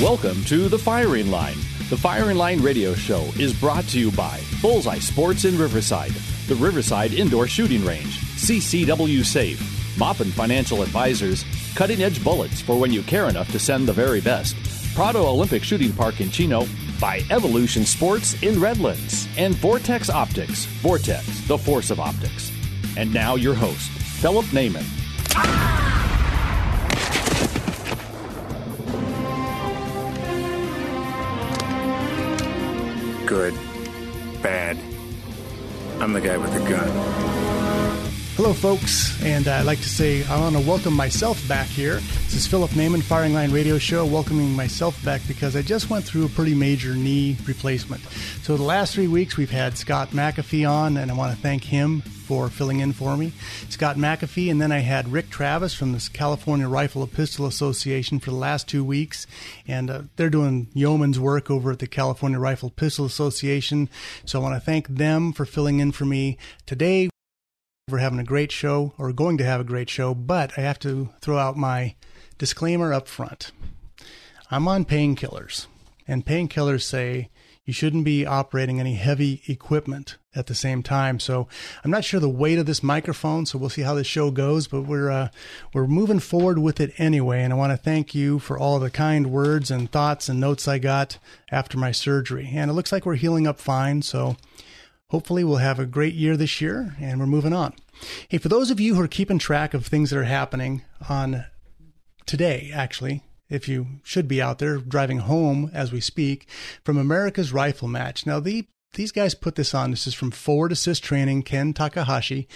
Welcome to The Firing Line. The Firing Line radio show is brought to you by Bullseye Sports in Riverside, the Riverside Indoor Shooting Range, CCW Safe, Maupin Financial Advisors, cutting edge bullets for when you care enough to send the very best, Prado Olympic Shooting Park in Chino, by Evolution Sports in Redlands, and Vortex Optics, Vortex, the force of optics. And now your host, Philip Naiman. Good. Bad. I'm the guy with the gun. Hello, folks, and I'd like to say I want to welcome myself back here. This is Philip Naiman, Firing Line Radio Show, welcoming myself back because I just went through a pretty major knee replacement. So, the last three weeks we've had Scott McAfee on, and I want to thank him for filling in for me. Scott McAfee, and then I had Rick Travis from the California Rifle and Pistol Association for the last two weeks, and uh, they're doing yeoman's work over at the California Rifle and Pistol Association. So, I want to thank them for filling in for me today. We're having a great show, or going to have a great show, but I have to throw out my disclaimer up front. I'm on painkillers, and painkillers say you shouldn't be operating any heavy equipment at the same time. So I'm not sure the weight of this microphone, so we'll see how this show goes, but we're uh, we're moving forward with it anyway. And I want to thank you for all the kind words and thoughts and notes I got after my surgery. And it looks like we're healing up fine, so hopefully we'll have a great year this year and we're moving on. Hey, for those of you who are keeping track of things that are happening on today, actually, if you should be out there driving home as we speak, from America's Rifle Match. Now, the these guys put this on. This is from Forward Assist Training, Ken Takahashi.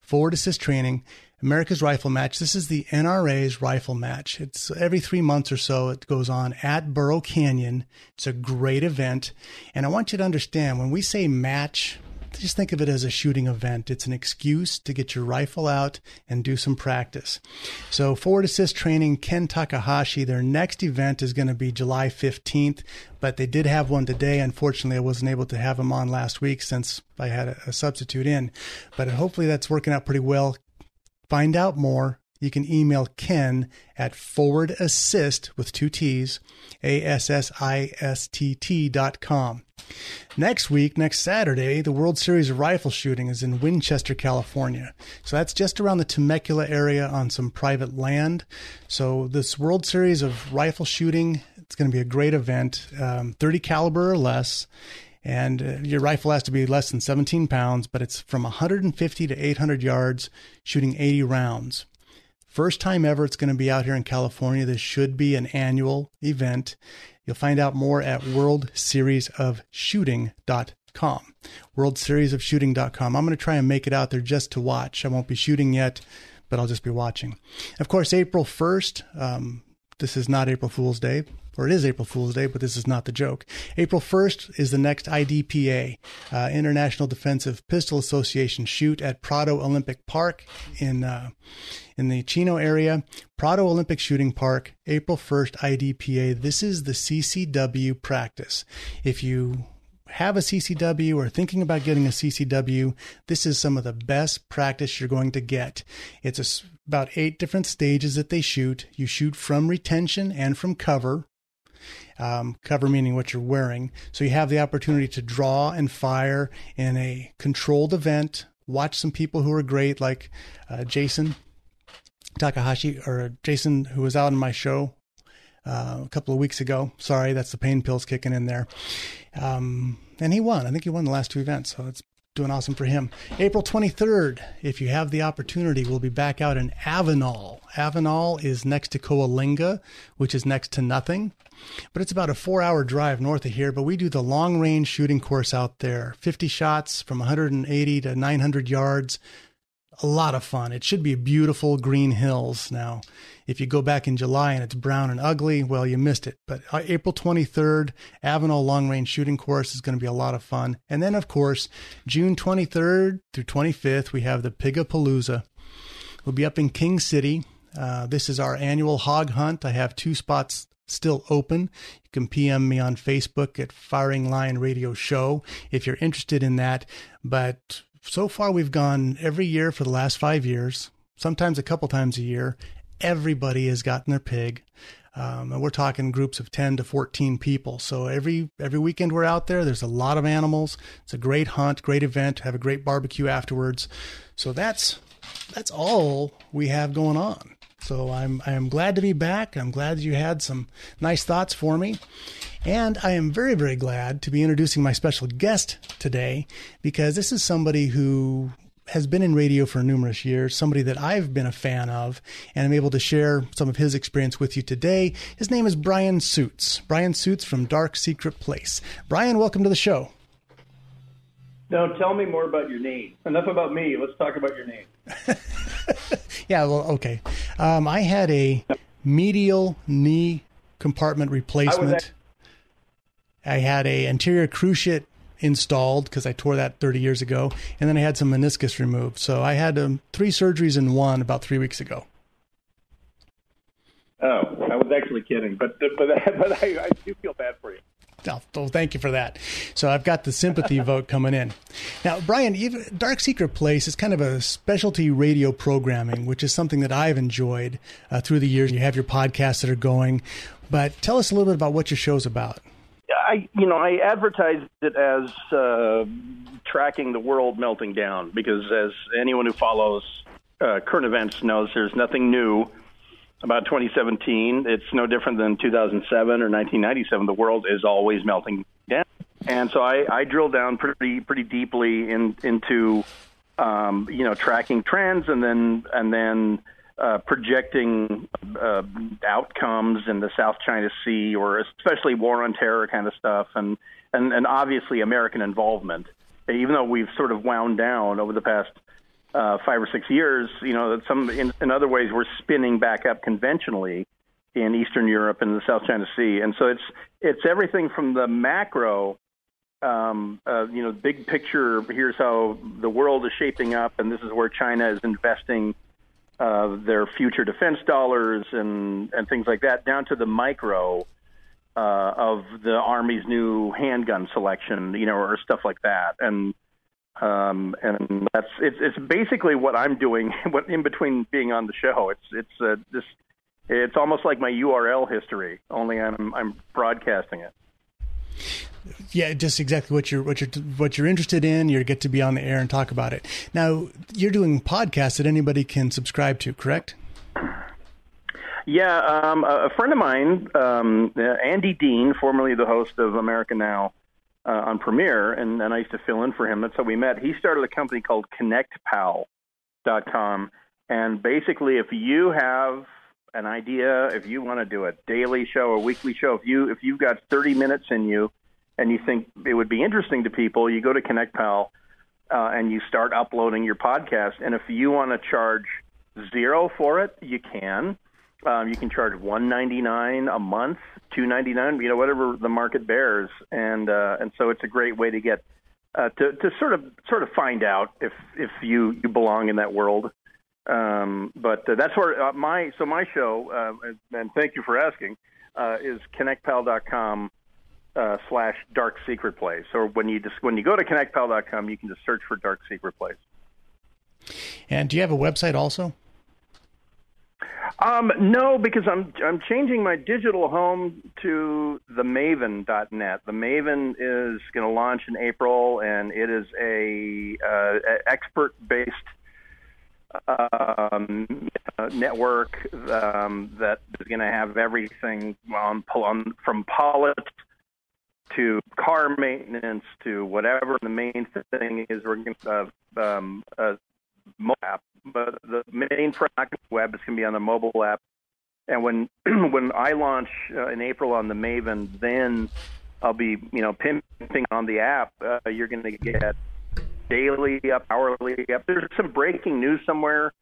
Forward Assist Training, America's Rifle Match. This is the NRA's rifle match. It's every three months or so. It goes on at Burro Canyon. It's a great event. And I want you to understand when we say match, just think of it as a shooting event. It's an excuse to get your rifle out and do some practice. So, Forward Assist Training, Ken Takahashi, their next event is going to be July 15th, but they did have one today. Unfortunately, I wasn't able to have them on last week since I had a, a substitute in, but hopefully that's working out pretty well. Find out more you can email Ken at forward assist with two T's, A S S I S T T dot com. Next week, next Saturday, the World Series of Rifle Shooting is in Winchester, California. So that's just around the Temecula area on some private land. So this World Series of Rifle Shooting, it's going to be a great event, um, 30 caliber or less. And uh, your rifle has to be less than 17 pounds, but it's from 150 to 800 yards, shooting 80 rounds. First time ever it's going to be out here in California. This should be an annual event. You'll find out more at worldseriesofshooting.com. Worldseriesofshooting.com. I'm going to try and make it out there just to watch. I won't be shooting yet, but I'll just be watching. Of course, April 1st, um, this is not April Fool's Day, or it is April Fool's Day, but this is not the joke. April 1st is the next IDPA, uh, International Defensive Pistol Association shoot at Prado Olympic Park in uh, in the Chino area. Prado Olympic Shooting Park, April 1st, IDPA. This is the CCW practice. If you have a CCW or thinking about getting a CCW, this is some of the best practice you're going to get. It's a, about eight different stages that they shoot. You shoot from retention and from cover. Um, cover meaning what you're wearing. So you have the opportunity to draw and fire in a controlled event. Watch some people who are great, like uh, Jason Takahashi or Jason, who was out on my show uh, a couple of weeks ago. Sorry, that's the pain pills kicking in there. Um, and he won. I think he won the last two events, so it's doing awesome for him. April 23rd, if you have the opportunity, we'll be back out in Avenal. Avenal is next to Coalinga, which is next to nothing. But it's about a four hour drive north of here. But we do the long range shooting course out there 50 shots from 180 to 900 yards a lot of fun. It should be beautiful green hills. Now, if you go back in July and it's brown and ugly, well, you missed it. But uh, April 23rd, Avenal Long Range Shooting Course is going to be a lot of fun. And then, of course, June 23rd through 25th, we have the Pigapalooza. We'll be up in King City. Uh, this is our annual hog hunt. I have two spots still open. You can PM me on Facebook at Firing Line Radio Show if you're interested in that. But so far, we've gone every year for the last five years, sometimes a couple times a year. Everybody has gotten their pig. Um, and we're talking groups of 10 to 14 people. So every every weekend we're out there. There's a lot of animals. It's a great hunt, great event. Have a great barbecue afterwards. So that's that's all we have going on. So I'm I am glad to be back. I'm glad you had some nice thoughts for me. And I am very, very glad to be introducing my special guest today because this is somebody who has been in radio for numerous years, somebody that I've been a fan of, and I'm able to share some of his experience with you today. His name is Brian Suits. Brian Suits from Dark Secret Place. Brian, welcome to the show. Now, tell me more about your name. Enough about me. Let's talk about your name. yeah, well, okay. Um, I had a medial knee compartment replacement. I, I had a anterior cruciate installed because I tore that 30 years ago, and then I had some meniscus removed. So I had um, three surgeries in one about three weeks ago. Oh, I was actually kidding, but but but I, I do feel bad for you. Oh, well, thank you for that. So I've got the sympathy vote coming in. Now, Brian, Dark Secret Place is kind of a specialty radio programming, which is something that I've enjoyed uh, through the years. You have your podcasts that are going, but tell us a little bit about what your show's about. I, you know, I advertised it as uh, tracking the world melting down because, as anyone who follows uh, current events knows, there's nothing new about 2017. It's no different than 2007 or 1997. The world is always melting down, and so I, I drill down pretty pretty deeply in, into um, you know tracking trends and then and then uh, projecting uh, outcomes in the South China Sea or especially war on terror kind of stuff and and, and obviously American involvement. Even though we've sort of wound down over the past uh, five or six years, you know, that some in, in other ways we're spinning back up conventionally in Eastern Europe and the South China Sea, and so it's it's everything from the macro, um, uh, you know, big picture. Here's how the world is shaping up, and this is where China is investing uh, their future defense dollars and and things like that, down to the micro. Uh, of the Army's new handgun selection, you know, or stuff like that, and um, and that's it's it's basically what I'm doing. What in between being on the show, it's it's uh, this it's almost like my URL history, only I'm I'm broadcasting it. Yeah, just exactly what you're what you're what you're interested in. You get to be on the air and talk about it. Now you're doing podcasts that anybody can subscribe to, correct? Yeah, um, a friend of mine, um, Andy Dean, formerly the host of America Now, uh, on Premiere, and, I used to fill in for him. That's how we met. He started a company called ConnectPal.com, and basically, if you have an idea, if you want to do a daily show, a weekly show, if you if you've got 30 minutes in you, and you think it would be interesting to people, you go to ConnectPal uh, and you start uploading your podcast. And if you want to charge zero for it, you can. Um, you can charge one ninety nine a month, two ninety nine, you know, whatever the market bears, and uh, and so it's a great way to get uh, to to sort of sort of find out if if you you belong in that world. Um, but uh, that's where uh, my so my show, uh, and thank you for asking, uh, is connectpal.com uh, slash dark secret place. Or when you just when you go to connectpal.com, you can just search for dark secret place. And do you have a website also? Um, no, because I'm I'm changing my digital home to the Maven.net. The Maven is going to launch in April, and it is a uh, expert based um, network um, that is going to have everything on, on from politics to car maintenance to whatever. The main thing is we're going to have um, a mobile app, but the main product web is going to be on the mobile app. And when when I launch uh, in April on the Maven, then I'll be you know pimping on the app. Uh, you're going to get daily up, hourly up. There's some breaking news somewhere.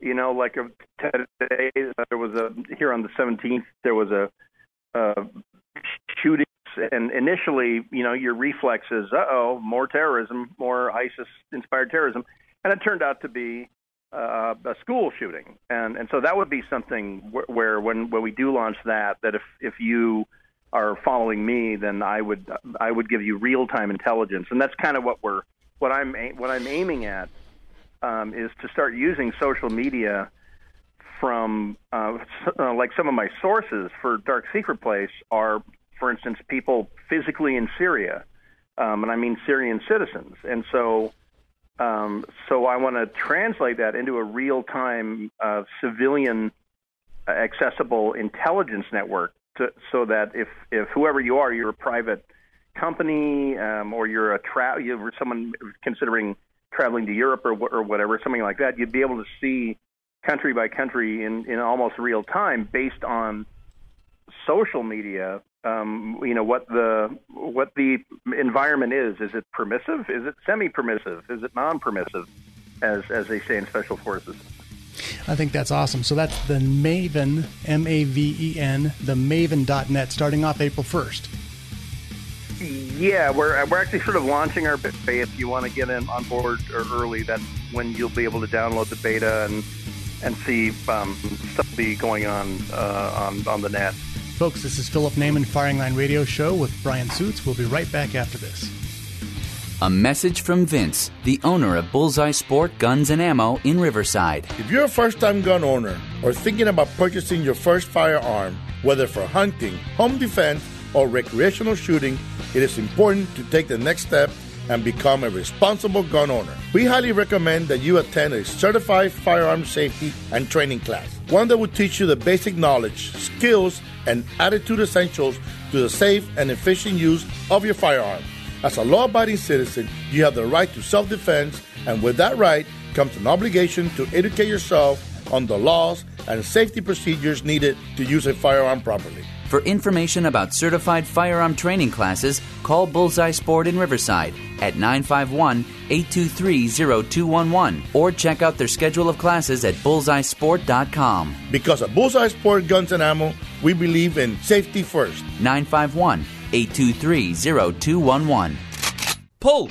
You know, like today there was a here on the 17th there was a, a shooting, and initially, you know, your reflex is, uh oh, more terrorism, more ISIS-inspired terrorism, and it turned out to be uh, a school shooting, and and so that would be something wh- where when when we do launch that, that if if you are following me, then I would I would give you real time intelligence, and that's kind of what we're what I'm what I'm aiming at um, is to start using social media from uh, uh, like some of my sources for Dark Secret Place are, for instance, people physically in Syria, um, and I mean Syrian citizens, and so. Um, so I want to translate that into a real-time uh, civilian accessible intelligence network to, so that if, if whoever you are, you're a private company um, or you're a tra- you're someone considering traveling to Europe or, or whatever, something like that, you'd be able to see country by country in, in almost real time based on social media. Um, you know what the what the environment is. Is it permissive? Is it semi-permissive? Is it non-permissive? As as they say in special forces. I think that's awesome. So that's the Maven, M A V E N, the Maven.net, starting off April 1st. Yeah, we're we're actually sort of launching our beta. If you want to get in on board or early, that's when you'll be able to download the beta and and see um, stuff be going on uh, on on the net. Folks, this is Philip Naiman, Firing Line Radio Show with Brian Suits. We'll be right back after this. A message from Vince, the owner of Bullseye Sport Guns and Ammo in Riverside. If you're a first time gun owner or thinking about purchasing your first firearm, whether for hunting, home defense, or recreational shooting, it is important to take the next step and become a responsible gun owner. We highly recommend that you attend a certified firearm safety and training class, one that will teach you the basic knowledge, skills, and attitude essentials to the safe and efficient use of your firearm. As a law abiding citizen, you have the right to self defense, and with that right comes an obligation to educate yourself on the laws and safety procedures needed to use a firearm properly. For information about certified firearm training classes, call Bullseye Sport in Riverside at 951 823 0211 or check out their schedule of classes at bullseyesport.com. Because at Bullseye Sport Guns and Ammo, we believe in safety first. 951 823 0211. Pull!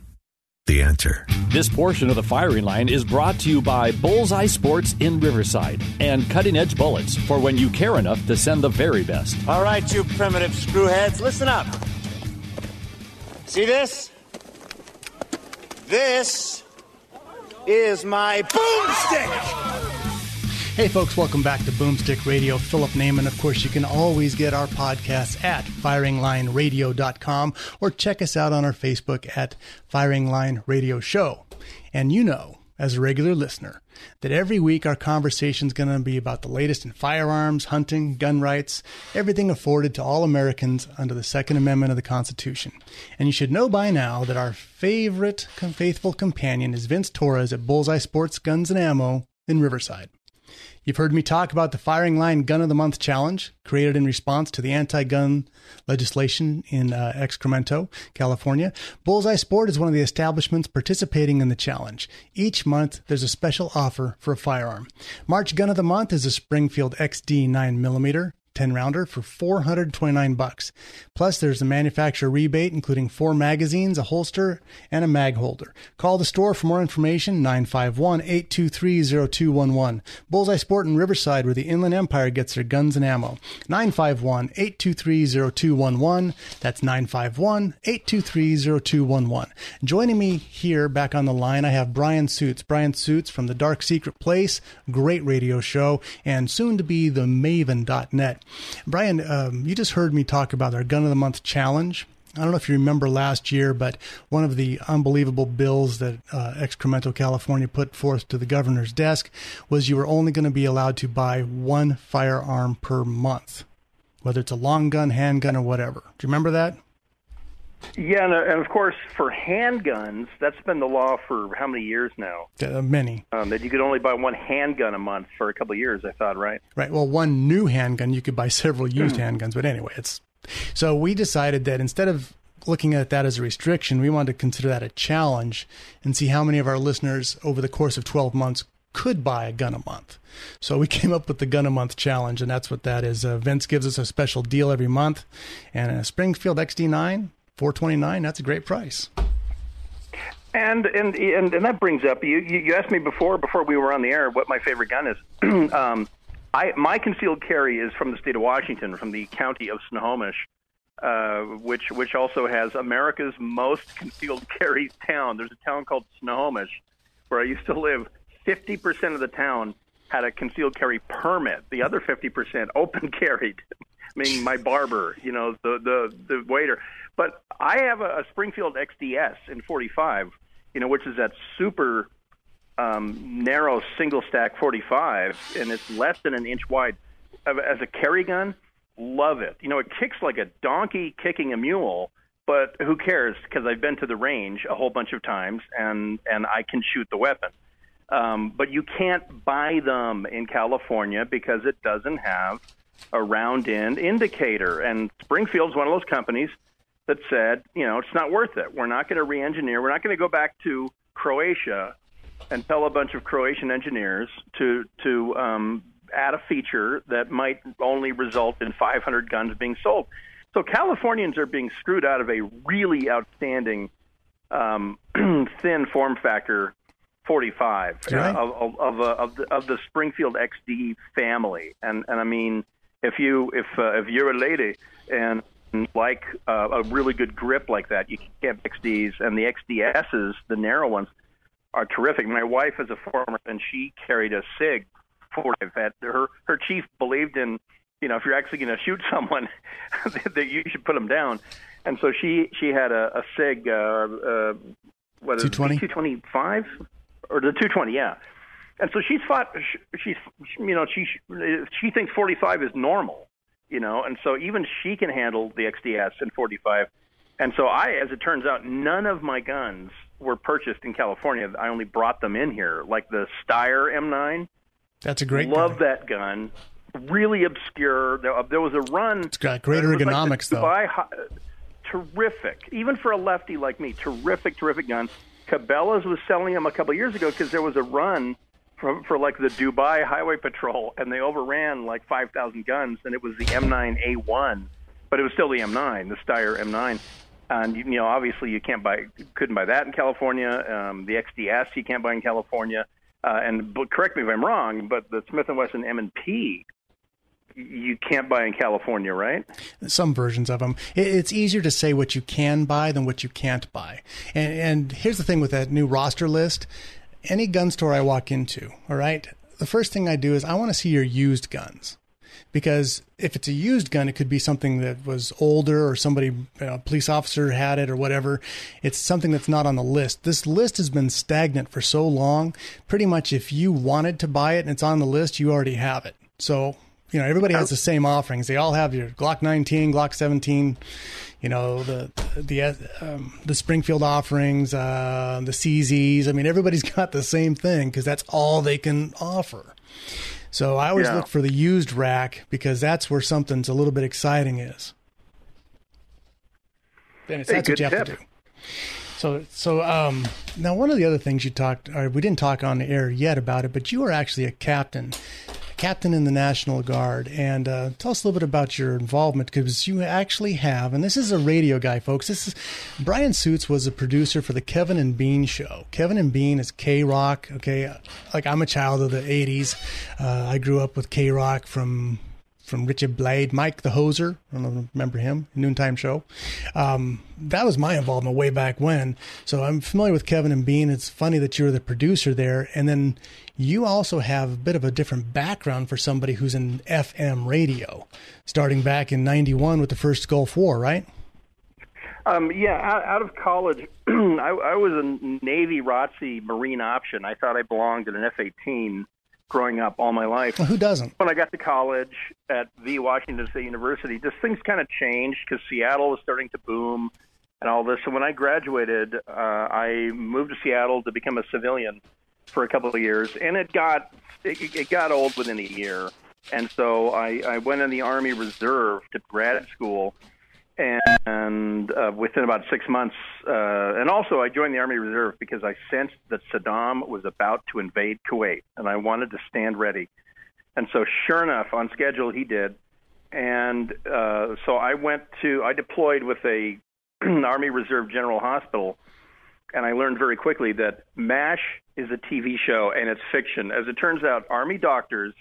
The answer. This portion of the firing line is brought to you by Bullseye Sports in Riverside and Cutting Edge Bullets for when you care enough to send the very best. All right, you primitive screwheads, listen up. See this? This is my boomstick. Hey, folks, welcome back to Boomstick Radio. Philip Naiman. Of course, you can always get our podcasts at firinglineradio.com or check us out on our Facebook at Firing Line Radio Show. And you know, as a regular listener, that every week our conversation is going to be about the latest in firearms, hunting, gun rights, everything afforded to all Americans under the Second Amendment of the Constitution. And you should know by now that our favorite faithful companion is Vince Torres at Bullseye Sports Guns and Ammo in Riverside. You've heard me talk about the Firing Line Gun of the Month Challenge, created in response to the anti gun legislation in uh, Excremento, California. Bullseye Sport is one of the establishments participating in the challenge. Each month, there's a special offer for a firearm. March Gun of the Month is a Springfield XD 9mm. 10 rounder for 429 bucks. Plus there's a manufacturer rebate including four magazines, a holster, and a mag holder. Call the store for more information 951-823-0211. Bullseye Sport in Riverside where the Inland Empire gets their guns and ammo. 951-823-0211. That's 951-823-0211. Joining me here back on the line I have Brian Suits. Brian Suits from the Dark Secret Place, great radio show, and soon to be the Maven.net. Brian, um, you just heard me talk about our Gun of the Month challenge. I don't know if you remember last year, but one of the unbelievable bills that uh, Excremento, California put forth to the governor's desk was you were only going to be allowed to buy one firearm per month, whether it's a long gun, handgun, or whatever. Do you remember that? Yeah, and, and of course, for handguns, that's been the law for how many years now? Uh, many. Um, that you could only buy one handgun a month for a couple of years. I thought, right? Right. Well, one new handgun, you could buy several used handguns, but anyway, it's so we decided that instead of looking at that as a restriction, we wanted to consider that a challenge and see how many of our listeners over the course of 12 months could buy a gun a month. So we came up with the gun a month challenge, and that's what that is. Uh, Vince gives us a special deal every month, and a Springfield XD9 four twenty nine. That's a great price. And and and, and that brings up you, you asked me before before we were on the air what my favorite gun is. um, I my concealed carry is from the state of Washington, from the county of Snohomish, uh, which which also has America's most concealed carry town. There's a town called Snohomish, where I used to live. Fifty percent of the town had a concealed carry permit. The other fifty percent open carried. I mean, my barber, you know, the the the waiter. But I have a, a Springfield XDS in 45, you know, which is that super um, narrow single stack 45, and it's less than an inch wide. As a carry gun, love it. You know, it kicks like a donkey kicking a mule, but who cares? Because I've been to the range a whole bunch of times, and and I can shoot the weapon. Um, but you can't buy them in California because it doesn't have a round end indicator. And Springfield's one of those companies that said, you know, it's not worth it. We're not going to re-engineer. We're not going to go back to Croatia and tell a bunch of Croatian engineers to to um, add a feature that might only result in 500 guns being sold. So Californians are being screwed out of a really outstanding um, thin form factor 45 right. uh, of of, uh, of, the, of the Springfield XD family, and and I mean if you if uh, if you're a lady and like uh, a really good grip like that, you can't XDs and the XDSs, the narrow ones, are terrific. My wife is a former, and she carried a Sig 45. At her her chief believed in, you know, if you're actually going to shoot someone, that you should put them down. And so she she had a, a Sig, uh, uh, what is 220? 225 or the 220, yeah. And so she's fought. She's you know she she thinks 45 is normal, you know, and so even she can handle the XDS in 45. And so I, as it turns out, none of my guns were purchased in California. I only brought them in here, like the Steyr M9. That's a great. Love gun. that gun. Really obscure. There, uh, there was a run. It's got great ergonomics, though. Dubai, terrific, even for a lefty like me. Terrific, terrific gun. Cabela's was selling them a couple of years ago because there was a run for, for like the Dubai Highway Patrol, and they overran like 5,000 guns, and it was the M9A1, but it was still the M9, the Steyr M9. And you know, obviously, you can't buy, couldn't buy that in California. Um, the XDS you can't buy in California. Uh, and but correct me if I'm wrong, but the Smith and Wesson M&P you can't buy in California, right? Some versions of them. It's easier to say what you can buy than what you can't buy. And, and here's the thing with that new roster list any gun store I walk into, all right, the first thing I do is I want to see your used guns. Because if it's a used gun, it could be something that was older or somebody, a police officer had it or whatever. It's something that's not on the list. This list has been stagnant for so long. Pretty much if you wanted to buy it and it's on the list, you already have it. So, you know, everybody has oh. the same offerings. They all have your Glock 19, Glock 17, you know the the um, the Springfield offerings, uh, the CZs. I mean, everybody's got the same thing because that's all they can offer. So I always Yeah. look for the used rack because that's where something's a little bit exciting is. Dennis, Hey, that's what you have to do. So, so um, now one of the other things you talked, or we didn't talk on the air yet about it, but you are actually a captain, captain in the National Guard. And uh, tell us a little bit about your involvement because you actually have, and this is a radio guy, folks. This is Brian Suits was a producer for the Kevin and Bean show. Kevin and Bean is K Rock. Okay, like I'm a child of the '80s. Uh, I grew up with K Rock from from Richard Blade, Mike the Hoser. I don't remember him, noontime show. Um, that was my involvement way back when. So I'm familiar with Kevin and Bean. It's funny that you were the producer there, and then you also have a bit of a different background for somebody who's in FM radio, starting back in '91 with the first Gulf War, right? Um, yeah, out, out of college, I, I was a Navy ROTC Marine option. I thought I belonged in an F-18 growing up all my life. Well, who doesn't? When I got to college at the Washington State University, just things kind of changed because Seattle was starting to boom and all this. So when I graduated, uh, I moved to Seattle to become a civilian for a couple of years, and it got it, it got old within a year. And so I, I went in the Army Reserve to grad school and uh, within about six months, uh, and also I joined the Army Reserve because I sensed that Saddam was about to invade Kuwait, and I wanted to stand ready. And so, sure enough, on schedule, he did. And uh, so I went to, I deployed with a Army Reserve General Hospital, and I learned very quickly that MASH is a TV show and it's fiction. As it turns out, Army doctors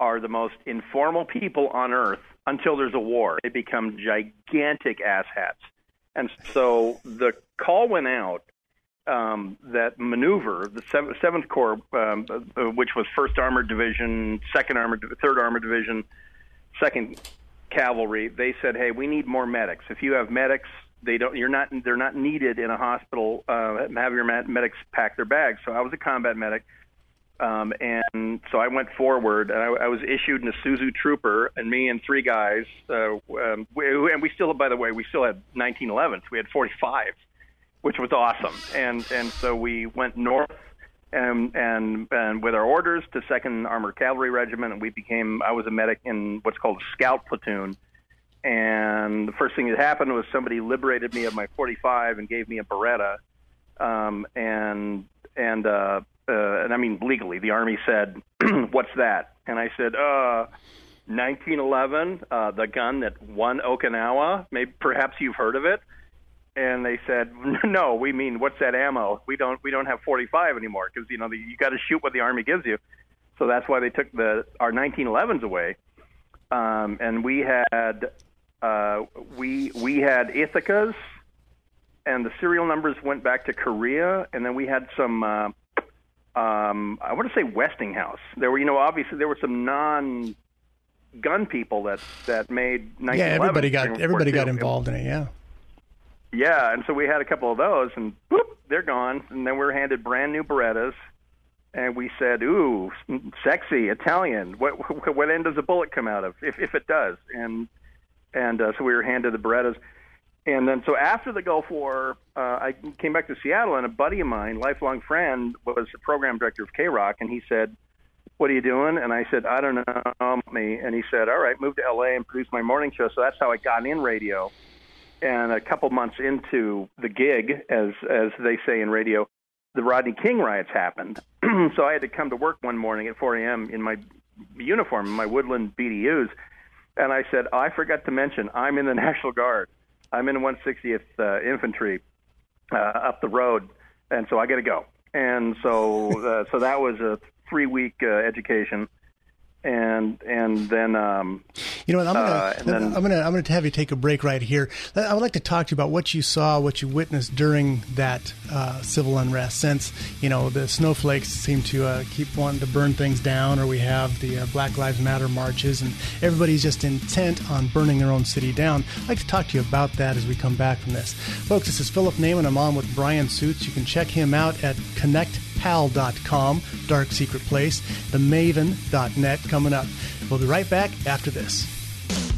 are the most informal people on earth until there's a war. They become gigantic asshats. And so the call went out um, that maneuver, the Seventh Corps, um, uh, which was First Armored Division, Second Armored, Third Armored Division, Second Cavalry, they said, "Hey, we need more medics. If you have medics, they don't. You're not. They're not needed in a hospital. Uh, have your medics pack their bags." So I was a combat medic. Um, and so I went forward, and I, I was issued an Isuzu Trooper, and me and three guys, uh, um, we, and we still, by the way, we still had 1911s. We had 45, which was awesome. And and so we went north, and and and with our orders to Second Armored Cavalry Regiment, and we became. I was a medic in what's called a scout platoon. And the first thing that happened was somebody liberated me of my 45 and gave me a Beretta, um, and and uh, uh, and I mean legally, the Army said, "What's that?" And I said, "Uh." 1911, uh, the gun that won Okinawa. Maybe perhaps you've heard of it. And they said, "No, we mean what's that ammo? We don't we don't have 45 anymore because you know the, you got to shoot what the army gives you." So that's why they took the our 1911s away. Um, and we had uh, we we had Ithacas, and the serial numbers went back to Korea, and then we had some. Uh, um, I want to say Westinghouse. There were, you know, obviously there were some non gun people that that made. Yeah, everybody got everybody got involved in it. Yeah. Yeah, and so we had a couple of those, and boop, they're gone. And then we were handed brand new Berettas, and we said, "Ooh, sexy Italian. What what end does a bullet come out of, if if it does?" And and uh, so we were handed the Berettas. And then, so after the Gulf War, uh, I came back to Seattle, and a buddy of mine, lifelong friend, was the program director of K Rock, and he said, "What are you doing?" And I said, "I don't know, me." And he said, "All right, move to LA and produce my morning show." So that's how I got in radio. And a couple months into the gig, as as they say in radio, the Rodney King riots happened. so I had to come to work one morning at 4 a.m. in my uniform, my Woodland BDUs, and I said, "I forgot to mention I'm in the National Guard." I'm in 160th uh, Infantry uh, up the road, and so I got to go. And so, uh, so that was a three week uh, education and and then um, you know what, I'm gonna, uh, then, I'm gonna I'm gonna have you take a break right here. I would like to talk to you about what you saw, what you witnessed during that uh, civil unrest. Since you know the snowflakes seem to uh, keep wanting to burn things down, or we have the uh, Black Lives Matter marches, and everybody's just intent on burning their own city down. I'd like to talk to you about that as we come back from this, folks. This is Philip Naiman. I'm on with Brian Suits. You can check him out at Connect pal.com, Dark Secret Place, themaven.net coming up. We'll be right back after this.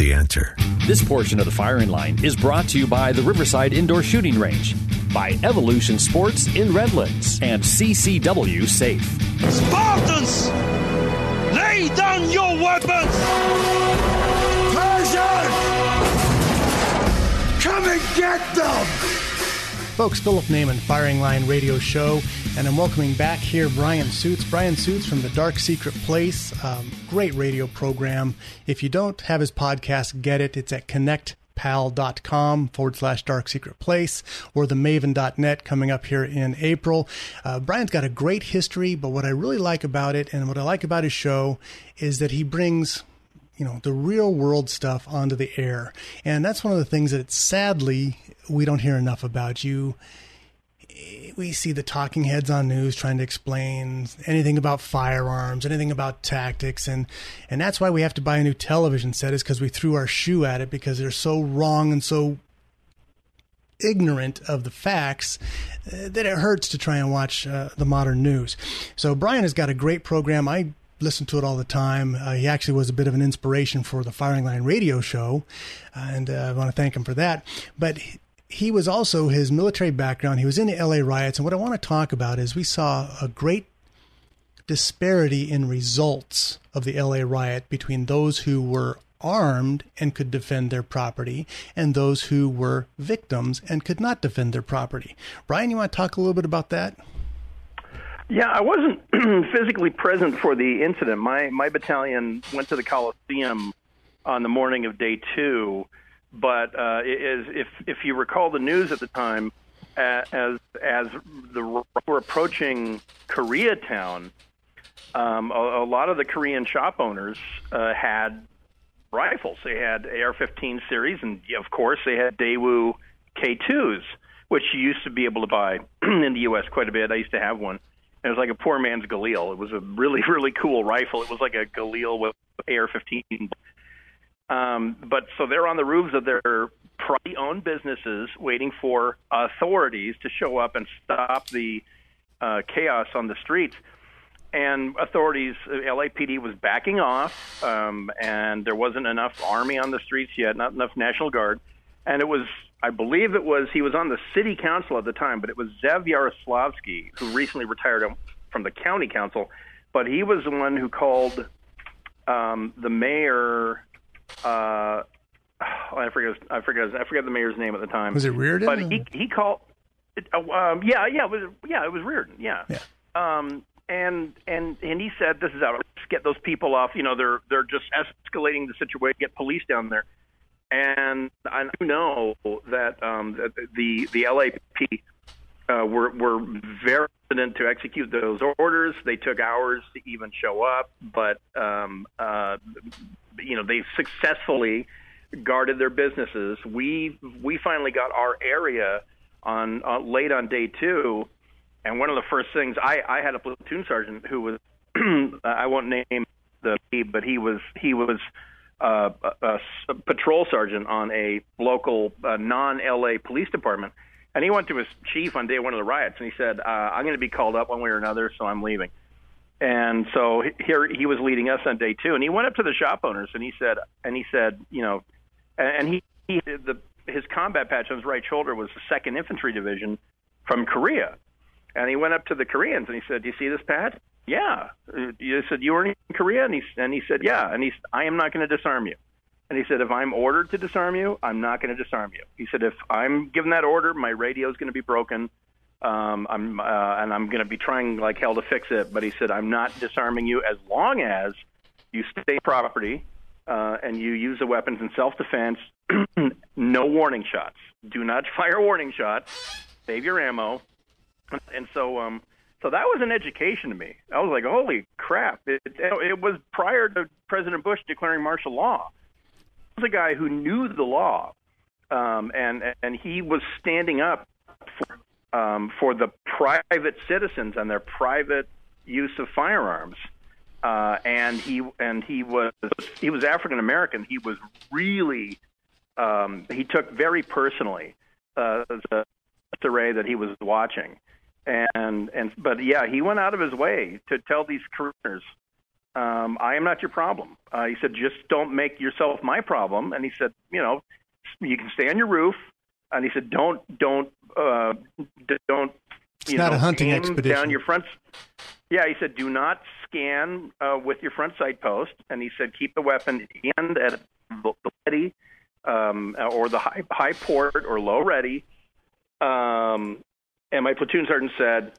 The answer. This portion of the firing line is brought to you by the Riverside Indoor Shooting Range, by Evolution Sports in Redlands, and CCW Safe. Spartans, lay down your weapons! Persians, come and get them! Folks, Philip Naiman, Firing Line Radio Show, and I'm welcoming back here Brian Suits. Brian Suits from The Dark Secret Place, um, great radio program. If you don't have his podcast, get it. It's at connectpal.com forward slash dark secret place or the maven.net coming up here in April. Uh, Brian's got a great history, but what I really like about it and what I like about his show is that he brings you know the real world stuff onto the air. And that's one of the things that sadly we don't hear enough about. You we see the talking heads on news trying to explain anything about firearms anything about tactics. And and that's why we have to buy a new television set is because we threw our shoe at it because they're so wrong and so ignorant of the facts uh, that it hurts to try and watch uh, the modern news. So brian has got a great program. I listen to it all the time. Uh, he actually was a bit of an inspiration for the Firing Line radio show, and uh, I want to thank him for that. But he was also his military background. He was in the LA riots, and what I want to talk about is we saw a great disparity in results of the LA riot between those who were armed and could defend their property and those who were victims and could not defend their property. Brian, you want to talk a little bit about that? Yeah, I wasn't physically present for the incident. My my battalion went to the Coliseum on the morning of day two, but uh, is, if if you recall the news at the time, as as the we're approaching Koreatown, um, a, a lot of the Korean shop owners uh, had rifles. They had AR-15 series, and of course they had Daewoo K2s, which you used to be able to buy in the U.S. quite a bit. I used to have one it was like a poor man's Galil. It was a really, really cool rifle. It was like a Galil with AR-15. Um, but so they're on the roofs of their privately owned businesses, waiting for authorities to show up and stop the uh, chaos on the streets. And authorities, uh, LAPD was backing off, um, and there wasn't enough army on the streets yet, not enough National Guard, and it was I believe it was he was on the city council at the time, but it was Zev Yaroslavsky who recently retired from the county council. But he was the one who called um, the mayor. Uh, I forget. I forget. I forget the mayor's name at the time. Was it Riordan? But he he called. Uh, um, yeah, yeah, it was yeah, it was Riordan. Yeah. yeah. Um, and and and he said, "This is out. Get those people off. You know, they're they're just escalating the situation. Get police down there." And I know that um, the the LAP uh, were were very hesitant to execute those orders. They took hours to even show up, but um, uh, you know they successfully guarded their businesses. We we finally got our area on uh, late on day two, and one of the first things I, I had a platoon sergeant who was I won't name the but he was he was uh, a, a patrol sergeant on a local uh, non-LA police department, and he went to his chief on day one of the riots, and he said, uh, "I'm going to be called up one way or another, so I'm leaving." And so here he was leading us on day two, and he went up to the shop owners, and he said, and he said, you know, and he, he the his combat patch on his right shoulder was the Second Infantry Division from Korea, and he went up to the Koreans and he said, "Do you see this patch?" Yeah. You said you were in Korea, and he and he said, yeah, and he I am not going to disarm you. And he said, if I'm ordered to disarm you, I'm not going to disarm you. He said, if I'm given that order, my radio is going to be broken. Um, I'm uh, and I'm going to be trying like hell to fix it. But he said, I'm not disarming you as long as you stay property uh, and you use the weapons in self-defense. no warning shots. Do not fire warning shots. Save your ammo. And so, um, so that was an education to me. I was like, holy crap! It, it, it was prior to President Bush declaring martial law. I was a guy who knew the law, um, and and he was standing up for um, for the private citizens and their private use of firearms. Uh, and he and he was he was African American. He was really um, he took very personally uh, the array that he was watching, and and but yeah, he went out of his way to tell these Koreans, um, "I am not your problem." Uh, he said, "Just don't make yourself my problem." And he said, "You know, you can stay on your roof." And he said, "Don't don't uh, don't It's you not know, a hunting expedition. down your front." Yeah, he said, "Do not scan uh, with your front sight post." And he said, "Keep the weapon in at the ready, um, or the high high port or low ready." Um, and my platoon sergeant said,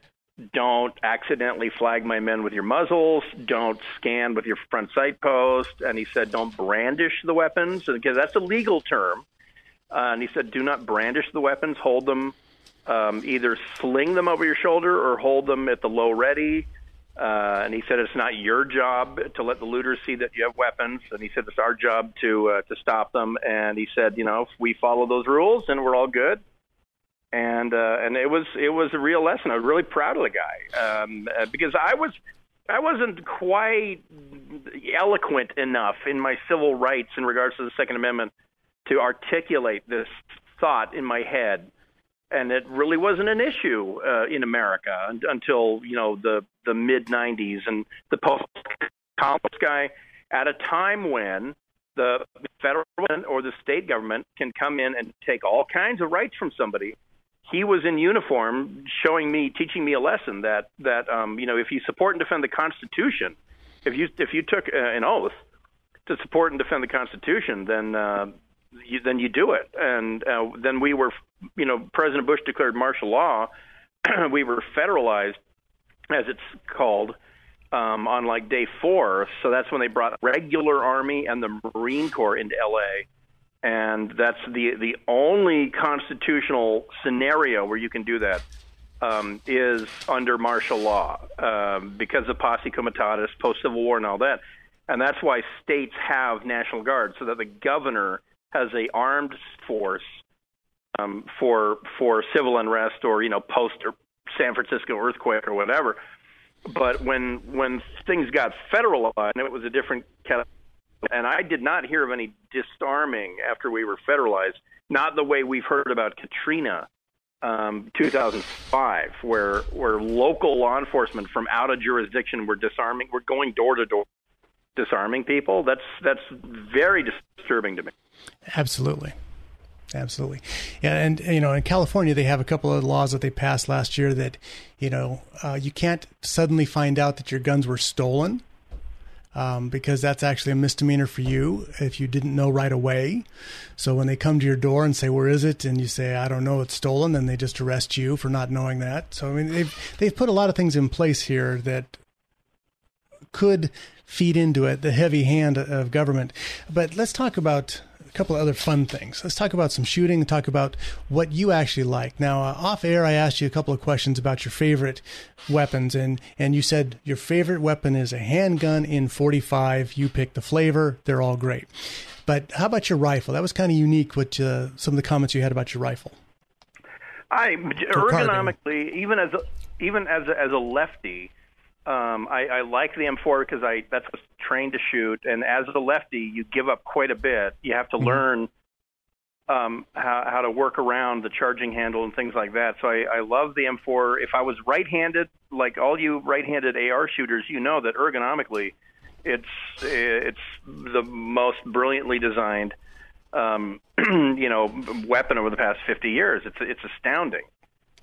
"Don't accidentally flag my men with your muzzles. Don't scan with your front sight post." And he said, "Don't brandish the weapons because that's a legal term." Uh, and he said, "Do not brandish the weapons. Hold them, um, either sling them over your shoulder or hold them at the low ready." Uh, and he said, "It's not your job to let the looters see that you have weapons." And he said, "It's our job to uh, to stop them." And he said, "You know, if we follow those rules, then we're all good." And uh, and it was it was a real lesson. I was really proud of the guy um, uh, because I was I wasn't quite eloquent enough in my civil rights in regards to the Second Amendment to articulate this thought in my head, and it really wasn't an issue uh, in America un- until you know the the mid '90s and the post Congress guy at a time when the federal or the state government can come in and take all kinds of rights from somebody. He was in uniform, showing me, teaching me a lesson that that um, you know if you support and defend the Constitution, if you if you took uh, an oath to support and defend the Constitution, then uh, you, then you do it. And uh, then we were, you know, President Bush declared martial law. we were federalized, as it's called, um, on like day four. So that's when they brought regular Army and the Marine Corps into L.A. And that's the the only constitutional scenario where you can do that um, is under martial law um, because of posse comitatus, post Civil War, and all that. And that's why states have national guards so that the governor has a armed force um, for for civil unrest or you know post or San Francisco earthquake or whatever. But when when things got federalized, it was a different kind of. And I did not hear of any disarming after we were federalized. Not the way we've heard about Katrina, um, 2005, where where local law enforcement from out of jurisdiction were disarming, were going door to door, disarming people. That's that's very disturbing to me. Absolutely. Absolutely. Yeah, and you know, in California, they have a couple of laws that they passed last year that, you know, uh, you can't suddenly find out that your guns were stolen, um, because that's actually a misdemeanor for you if you didn't know right away. So when they come to your door and say, "Where is it?" and you say, "I don't know, it's stolen," then they just arrest you for not knowing that. So I mean, they've they've put a lot of things in place here that could feed into it, the heavy hand of government. But let's talk about a couple of other fun things. Let's talk about some shooting and talk about what you actually like. Now, uh, off air, I asked you a couple of questions about your favorite weapons, and, and you said your favorite weapon is a handgun in 45. You pick the flavor, they're all great. But how about your rifle? That was kind of unique, what uh, some of the comments you had about your rifle. I ergonomically, even as a, even as a, as a lefty, um, I, I like the M4 because I that's what I was trained to shoot. And as a lefty, you give up quite a bit. You have to learn um, how, how to work around the charging handle and things like that. So I, I love the M4. If I was right-handed, like all you right-handed AR shooters, you know that ergonomically, it's it's the most brilliantly designed, um, you know, weapon over the past 50 years. It's it's astounding.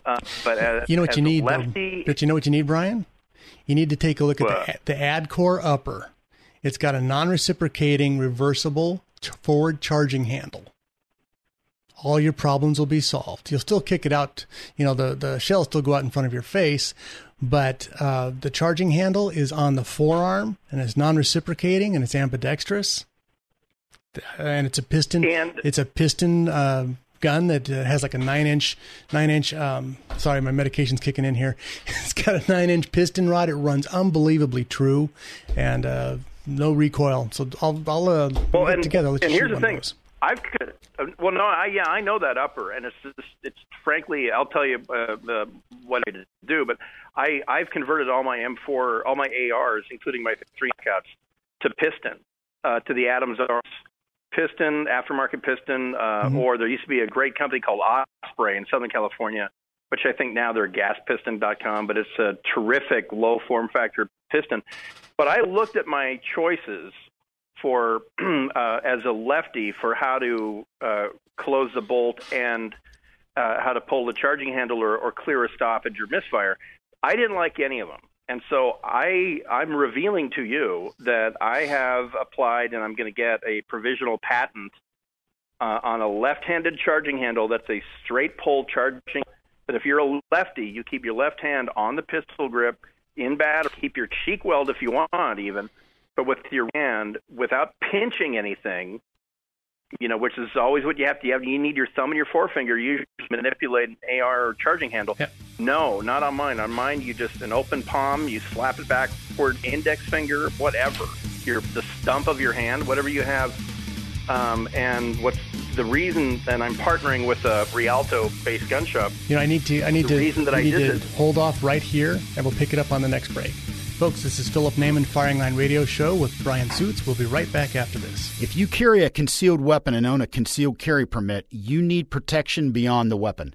Uh, but as, You know what you need, lefty, but you know what you need, Brian? You need to take a look at What? the, the ADCOR upper. It's got a non-reciprocating reversible forward charging handle. All your problems will be solved. You'll still kick it out, you know, the, the shell still go out in front of your face, but uh, the charging handle is on the forearm and it's non-reciprocating and it's ambidextrous and it's a piston And- it's a piston uh, gun that uh, has like a nine inch nine inch um, sorry my medication's kicking in here. It's got a nine inch piston rod. It runs unbelievably true and uh, no recoil. So i'll, I'll uh, Well, and, together. Let's and here's the thing. I've uh, well, no, I yeah, I know that upper, and it's just, it's frankly, I'll tell you uh, uh, what I do, but I I've converted all my M4, all my ARs, including my three cuts, to piston, uh, to the Adams Arms piston, aftermarket piston, uh, Mm-hmm. or there used to be a great company called Osprey in Southern California, which I think now they're gaspiston.com, but it's a terrific low form factor piston. But I looked at my choices for uh, as a lefty for how to uh, close the bolt and uh, how to pull the charging handle or, or clear a stoppage or misfire. I didn't like any of them. And so I, I'm revealing to you that I have applied and I'm going to get a provisional patent uh, on a left-handed charging handle that's a straight pull charging. But if you're a lefty, you keep your left hand on the pistol grip in battle. Keep your cheek weld if you want, even, but with your hand without pinching anything. You know, which is always what you have to have. You need your thumb and your forefinger. You manipulate an AR charging handle. No, not on mine. On mine, you just an open palm. You slap it backward, index finger, whatever. Your the stump of your hand, whatever you have. Um, and what's the reason? And I'm partnering with a Rialto-based gun shop. you know i need to i need The to reason that I need did to this- hold off right here and we'll pick it up on the next break folks this is philip naiman firing line radio show with brian suits we'll be right back after this If you carry a concealed weapon and own a concealed carry permit, you need protection beyond the weapon.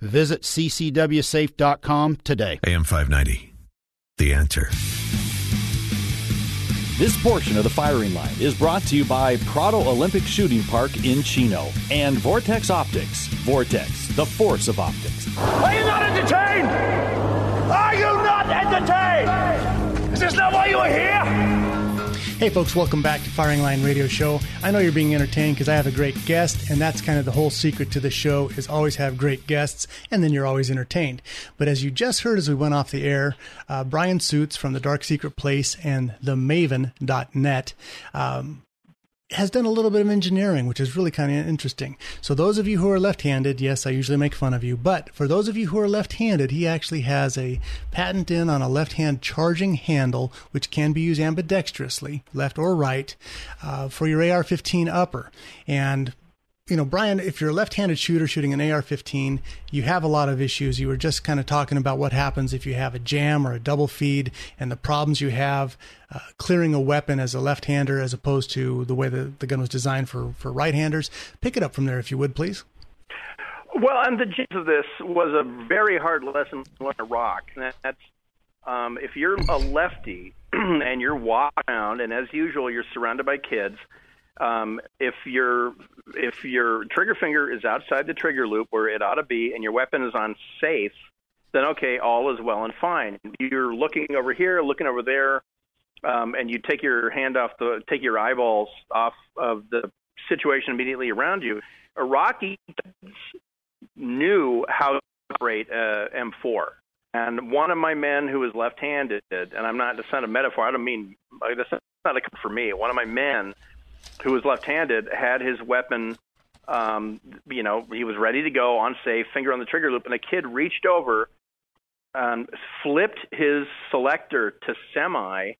Visit ccwsafe.com today. AM 590. The answer. This portion of the firing line is brought to you by Prado Olympic Shooting Park in Chino and Vortex Optics. Vortex, the force of optics. Are you not entertained? Are you not entertained? Is this not why you are here? Hey, folks, welcome back to Firing Line Radio Show. I know you're being entertained because I have a great guest, and that's kind of the whole secret to the show is always have great guests, and then you're always entertained. But as you just heard as we went off the air, uh, Brian Suits from the Dark Secret Place and themaven.net um, has done a little bit of engineering, which is really kind of interesting. So, those of you who are left handed, yes, I usually make fun of you, but for those of you who are left handed, he actually has a patent in on a left hand charging handle, which can be used ambidextrously, left or right, uh, for your AR 15 upper. And you know, Brian, if you're a left-handed shooter shooting an AR-15, you have a lot of issues. You were just kind of talking about what happens if you have a jam or a double feed, and the problems you have uh, clearing a weapon as a left-hander, as opposed to the way the, the gun was designed for for right-handers. Pick it up from there, if you would, please. Well, and the gist of this was a very hard lesson to learn to rock. That's um, if you're a lefty and you're walking around, and as usual, you're surrounded by kids. Um, if your if your trigger finger is outside the trigger loop where it ought to be, and your weapon is on safe, then okay, all is well and fine. You're looking over here, looking over there, um, and you take your hand off the take your eyeballs off of the situation immediately around you. Iraqi knew how to operate uh, M4. And one of my men who was left-handed, and I'm not to sound a metaphor, I don't mean that's not a for me. One of my men who was left-handed had his weapon, um, you know, he was ready to go on safe, finger on the trigger loop, and a kid reached over, um, flipped his selector to semi,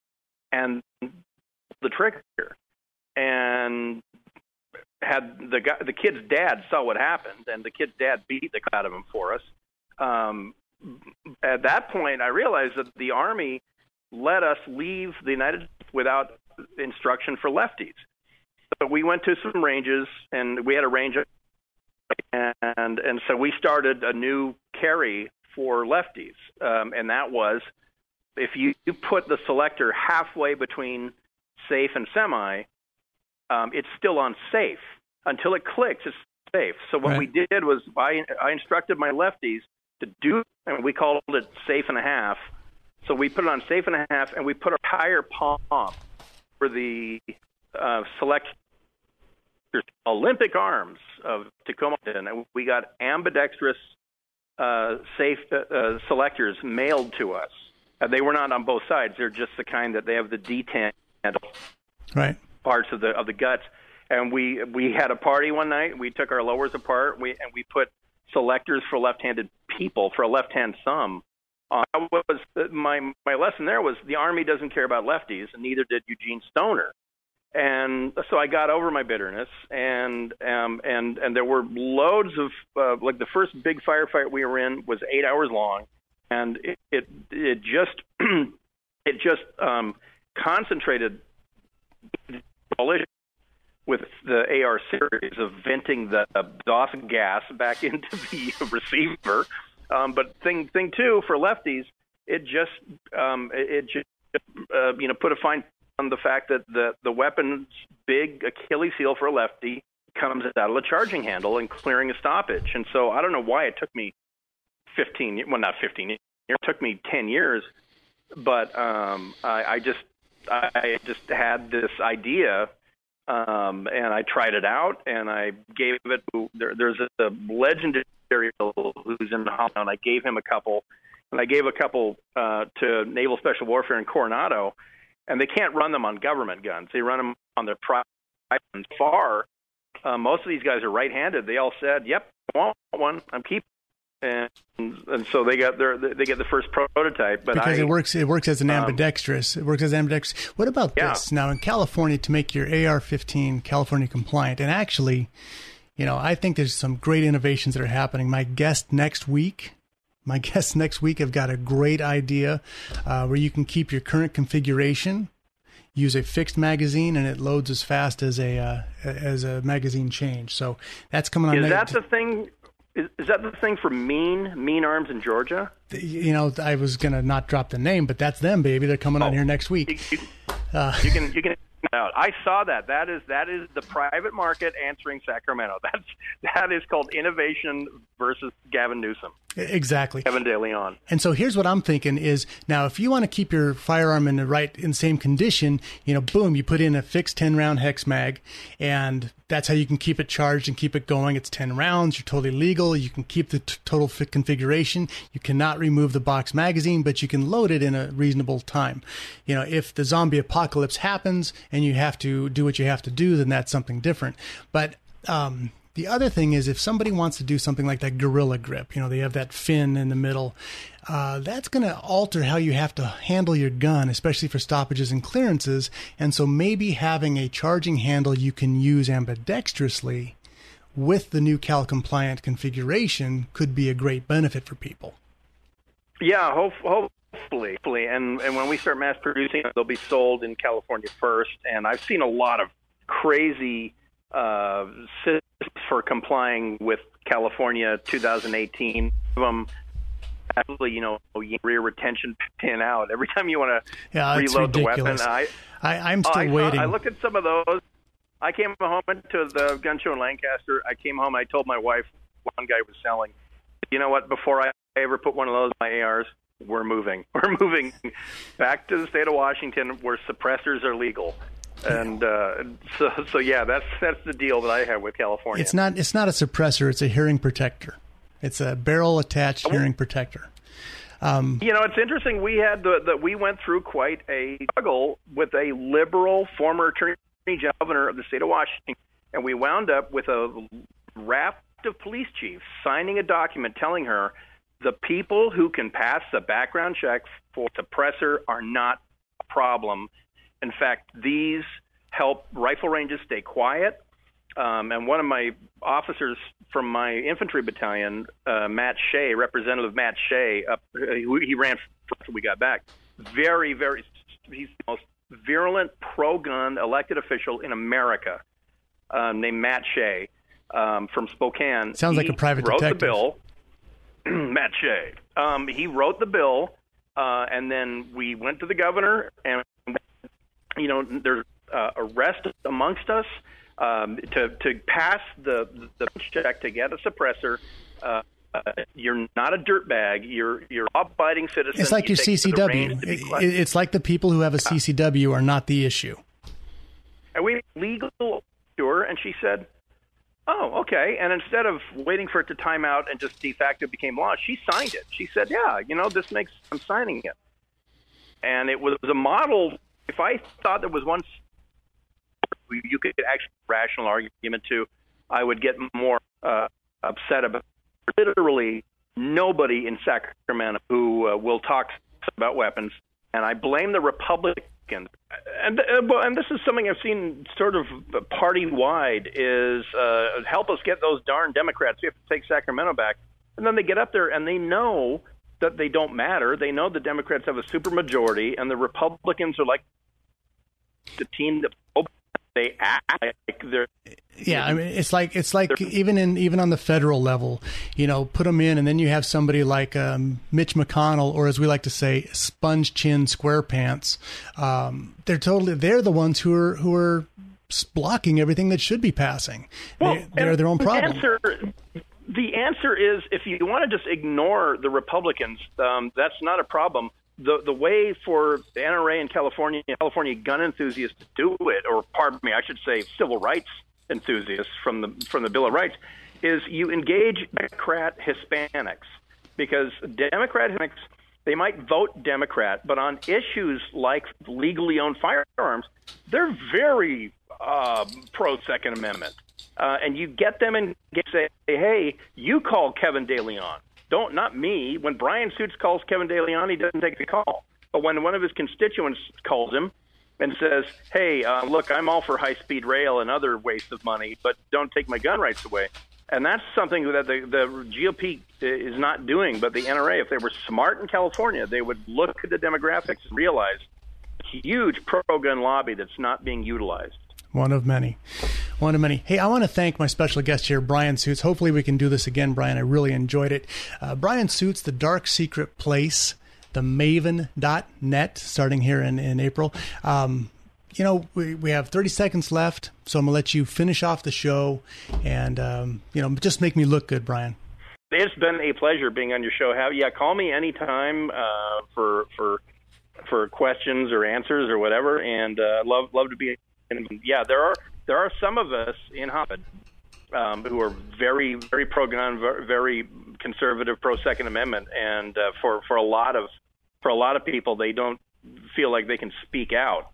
and the trigger. And had the guy, the kid's dad saw what happened, and the kid's dad beat the out of him for us. Um, at that point, I realized that the army let us leave the United States without instruction for lefties. So we went to some ranges, and we had a range, and and so we started a new carry for lefties, um, and that was if you, you put the selector halfway between safe and semi, um, it's still on safe until it clicks. It's safe. So what Right. we did was I I instructed my lefties to do, and we called it safe and a half. So we put it on safe and a half, and we put a higher palm for the uh, select Olympic arms of Tacoma, and we got ambidextrous uh, safe uh, uh, selectors mailed to us. Uh, they were not on both sides; they're just the kind that they have the detent Right. parts of the of the guts. And we we had a party one night. We took our lowers apart. We and we put selectors for left-handed people for a left-hand thumb. Uh, that was my my lesson there was the army doesn't care about lefties, and neither did Eugene Stoner. And so I got over my bitterness, and um, and and there were loads of uh, like the first big firefight we were in was eight hours long, and it it, it just it just um, concentrated with the AR series of venting the exhaust gas back into the receiver. Um, but thing thing two for lefties, it just um, it, it just uh, you know put a fine the fact that the the weapon's big Achilles heel for a lefty comes out of the charging handle and clearing a stoppage. And so I don't know why it took me 15 ye- well not 15 years it took me 10 years but um I, I just I just had this idea um and I tried it out and I gave it there, there's a legendary who's in Holland and I gave him a couple and I gave a couple uh to Naval Special Warfare in Coronado and they can't run them on government guns. They run them on their private guns far uh, most of these guys are right-handed. They all said yep I want one. I'm keeping and and so they got their they get the first prototype but because I, it works it works as an um, ambidextrous it works as ambidextrous. What about Yeah. this? Now in california to make your ar-15 california compliant and actually you know i think there's some great innovations that are happening. My guest next week my guests next week have got a great idea uh, where you can keep your current configuration use a fixed magazine and it loads as fast as a uh, as a magazine change so that's coming on is that the thing is, is that the thing for mean mean arms in Georgia you know i was gonna not drop the name but that's them baby they're coming on here next week uh, you can you can out. I saw that. That is that is the private market answering Sacramento. That's that is called innovation versus Gavin Newsom, exactly Kevin De Leon. And so here's what I'm thinking is now if you want to keep your firearm in the right in the same condition, you know, boom, you put in a fixed 10 round hex mag and that's how you can keep it charged and keep it going. It's 10 rounds, you're totally legal, you can keep the t- total fi- configuration. You cannot remove the box magazine, but you can load it in a reasonable time. You know, if the zombie apocalypse happens and you have to do what you have to do, then that's something different. But um the other thing is if somebody wants to do something like that gorilla grip, you know, they have that fin in the middle, uh, that's going to alter how you have to handle your gun, especially for stoppages and clearances. And so maybe having a charging handle you can use ambidextrously with the new Cal compliant configuration could be a great benefit for people. Yeah, hope, hopefully, hopefully, and and when we start mass producing, they'll be sold in California first. And I've seen a lot of crazy uh, for complying with California 2018. Some of them actually, you know, rear retention pin out every time you want to Yeah, reload the weapon. I, I, I'm Oh, still I waiting. I looked at some of those. I came home to the gun show in Lancaster. I came home. I told my wife one guy was selling. You know what? Before I ever put one of those in my ARs, we're moving. We're moving back to the state of Washington where suppressors are legal. And uh, so, so yeah, that's that's the deal that I have with California. It's not. It's not a suppressor. It's a hearing protector. It's a barrel attached hearing protector. Um, You know, it's interesting. We had the, the we went through quite a struggle with a liberal former attorney governor of the state of Washington, and we wound up with a raft of police chiefs signing a document telling her the people who can pass the background check for suppressor are not a problem. In fact, these help rifle ranges stay quiet. Um, and one of my officers from my infantry battalion, uh, Matt Shea, Representative Matt Shea, up, he, he ran after we got back. Very, very, he's the most virulent pro-gun elected official in America, um, named Matt Shea um, from Spokane. Sounds like a private wrote detective. the bill. Matt Shea. Um, he wrote the bill, uh, and then we went to the governor, and you know, there's uh, arrest amongst us um, to to pass the the check to get a suppressor. Uh, uh, you're not a dirtbag. You're you're abiding citizen. It's like You your take to the range CCW. to be It- quiet. It's like the people who have a CCW are not the issue. Are we legal? Sure. And she said, "Oh, okay." And instead of waiting for it to time out and just de facto became law, she signed it. She said, "Yeah, you know, this makes I'm signing it." And it was a model. If I thought there was one you could actually rational argument to, I would get more uh, upset about. Literally, nobody in Sacramento who uh, will talk about weapons, and I blame the Republicans. And uh, and this is something I've seen sort of party wide is uh, help us get those darn Democrats. We have to take Sacramento back, and then they get up there and they know that they don't matter. They know the Democrats have a supermajority, and the Republicans are like the team that they act like they're Yeah, I mean, it's like it's like even in even on the federal level, you know, put them in, and then you have somebody like um, Mitch McConnell, or as we like to say, sponge chin square pants. Um, they're totally they're the ones who are who are blocking everything that should be passing. they, they're their own the problem. Answer, the answer is if you want to just ignore the Republicans, um, that's not a problem. The the way for NRA in California, California gun enthusiasts to do it, or pardon me, I should say civil rights enthusiasts from the from the Bill of Rights, is you engage Democrat Hispanics because Democrat Hispanics they might vote Democrat, but on issues like legally owned firearms, they're very uh, pro Second Amendment. Uh, and you get them and say, hey, you call Kevin DeLeon. Don't, not me. When Brian Suits calls Kevin DeLeon, he doesn't take the call. But when one of his constituents calls him and says, hey, uh, look, I'm all for high speed rail and other waste of money, but don't take my gun rights away. And that's something that the, the GOP is not doing. But the NRA, if they were smart in California, they would look at the demographics and realize huge pro gun lobby that's not being utilized. One of many. One of many. Hey, I want to thank my special guest here, Brian Suits. Hopefully, we can do this again, Brian. I really enjoyed it. Uh, Brian Suits, The Dark Secret Place, the maven.net, starting here in, in April. Um, you know, we, we have 30 seconds left, so I'm going to let you finish off the show and, um, you know, just make me look good, Brian. It's been a pleasure being on your show. Have yeah, call me anytime uh, for for for questions or answers or whatever, and uh, love love to be. And yeah, there are there are some of us in Hobbit um, who are very very pro gun, very conservative, pro Second Amendment, and uh, for for a lot of for a lot of people, they don't feel like they can speak out.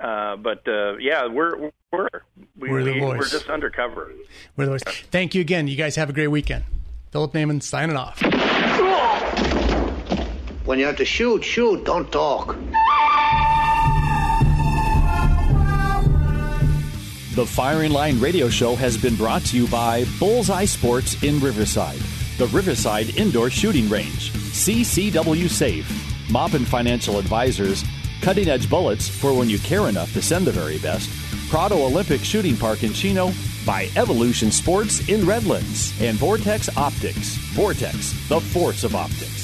Uh, but uh, yeah, we're we're we, We're the we, voice. we're just undercover. We're the voice. Thank you again. You guys have a great weekend. Philip Naiman signing off. When you have to shoot, shoot, don't talk. The Firing Line Radio Show has been brought to you by Bullseye Sports in Riverside, the Riverside Indoor Shooting Range, CCW Safe, Moppin Financial Advisors, Cutting Edge Bullets for when you care enough to send the very best, Prado Olympic Shooting Park in Chino, by Evolution Sports in Redlands, and Vortex Optics. Vortex, the force of optics.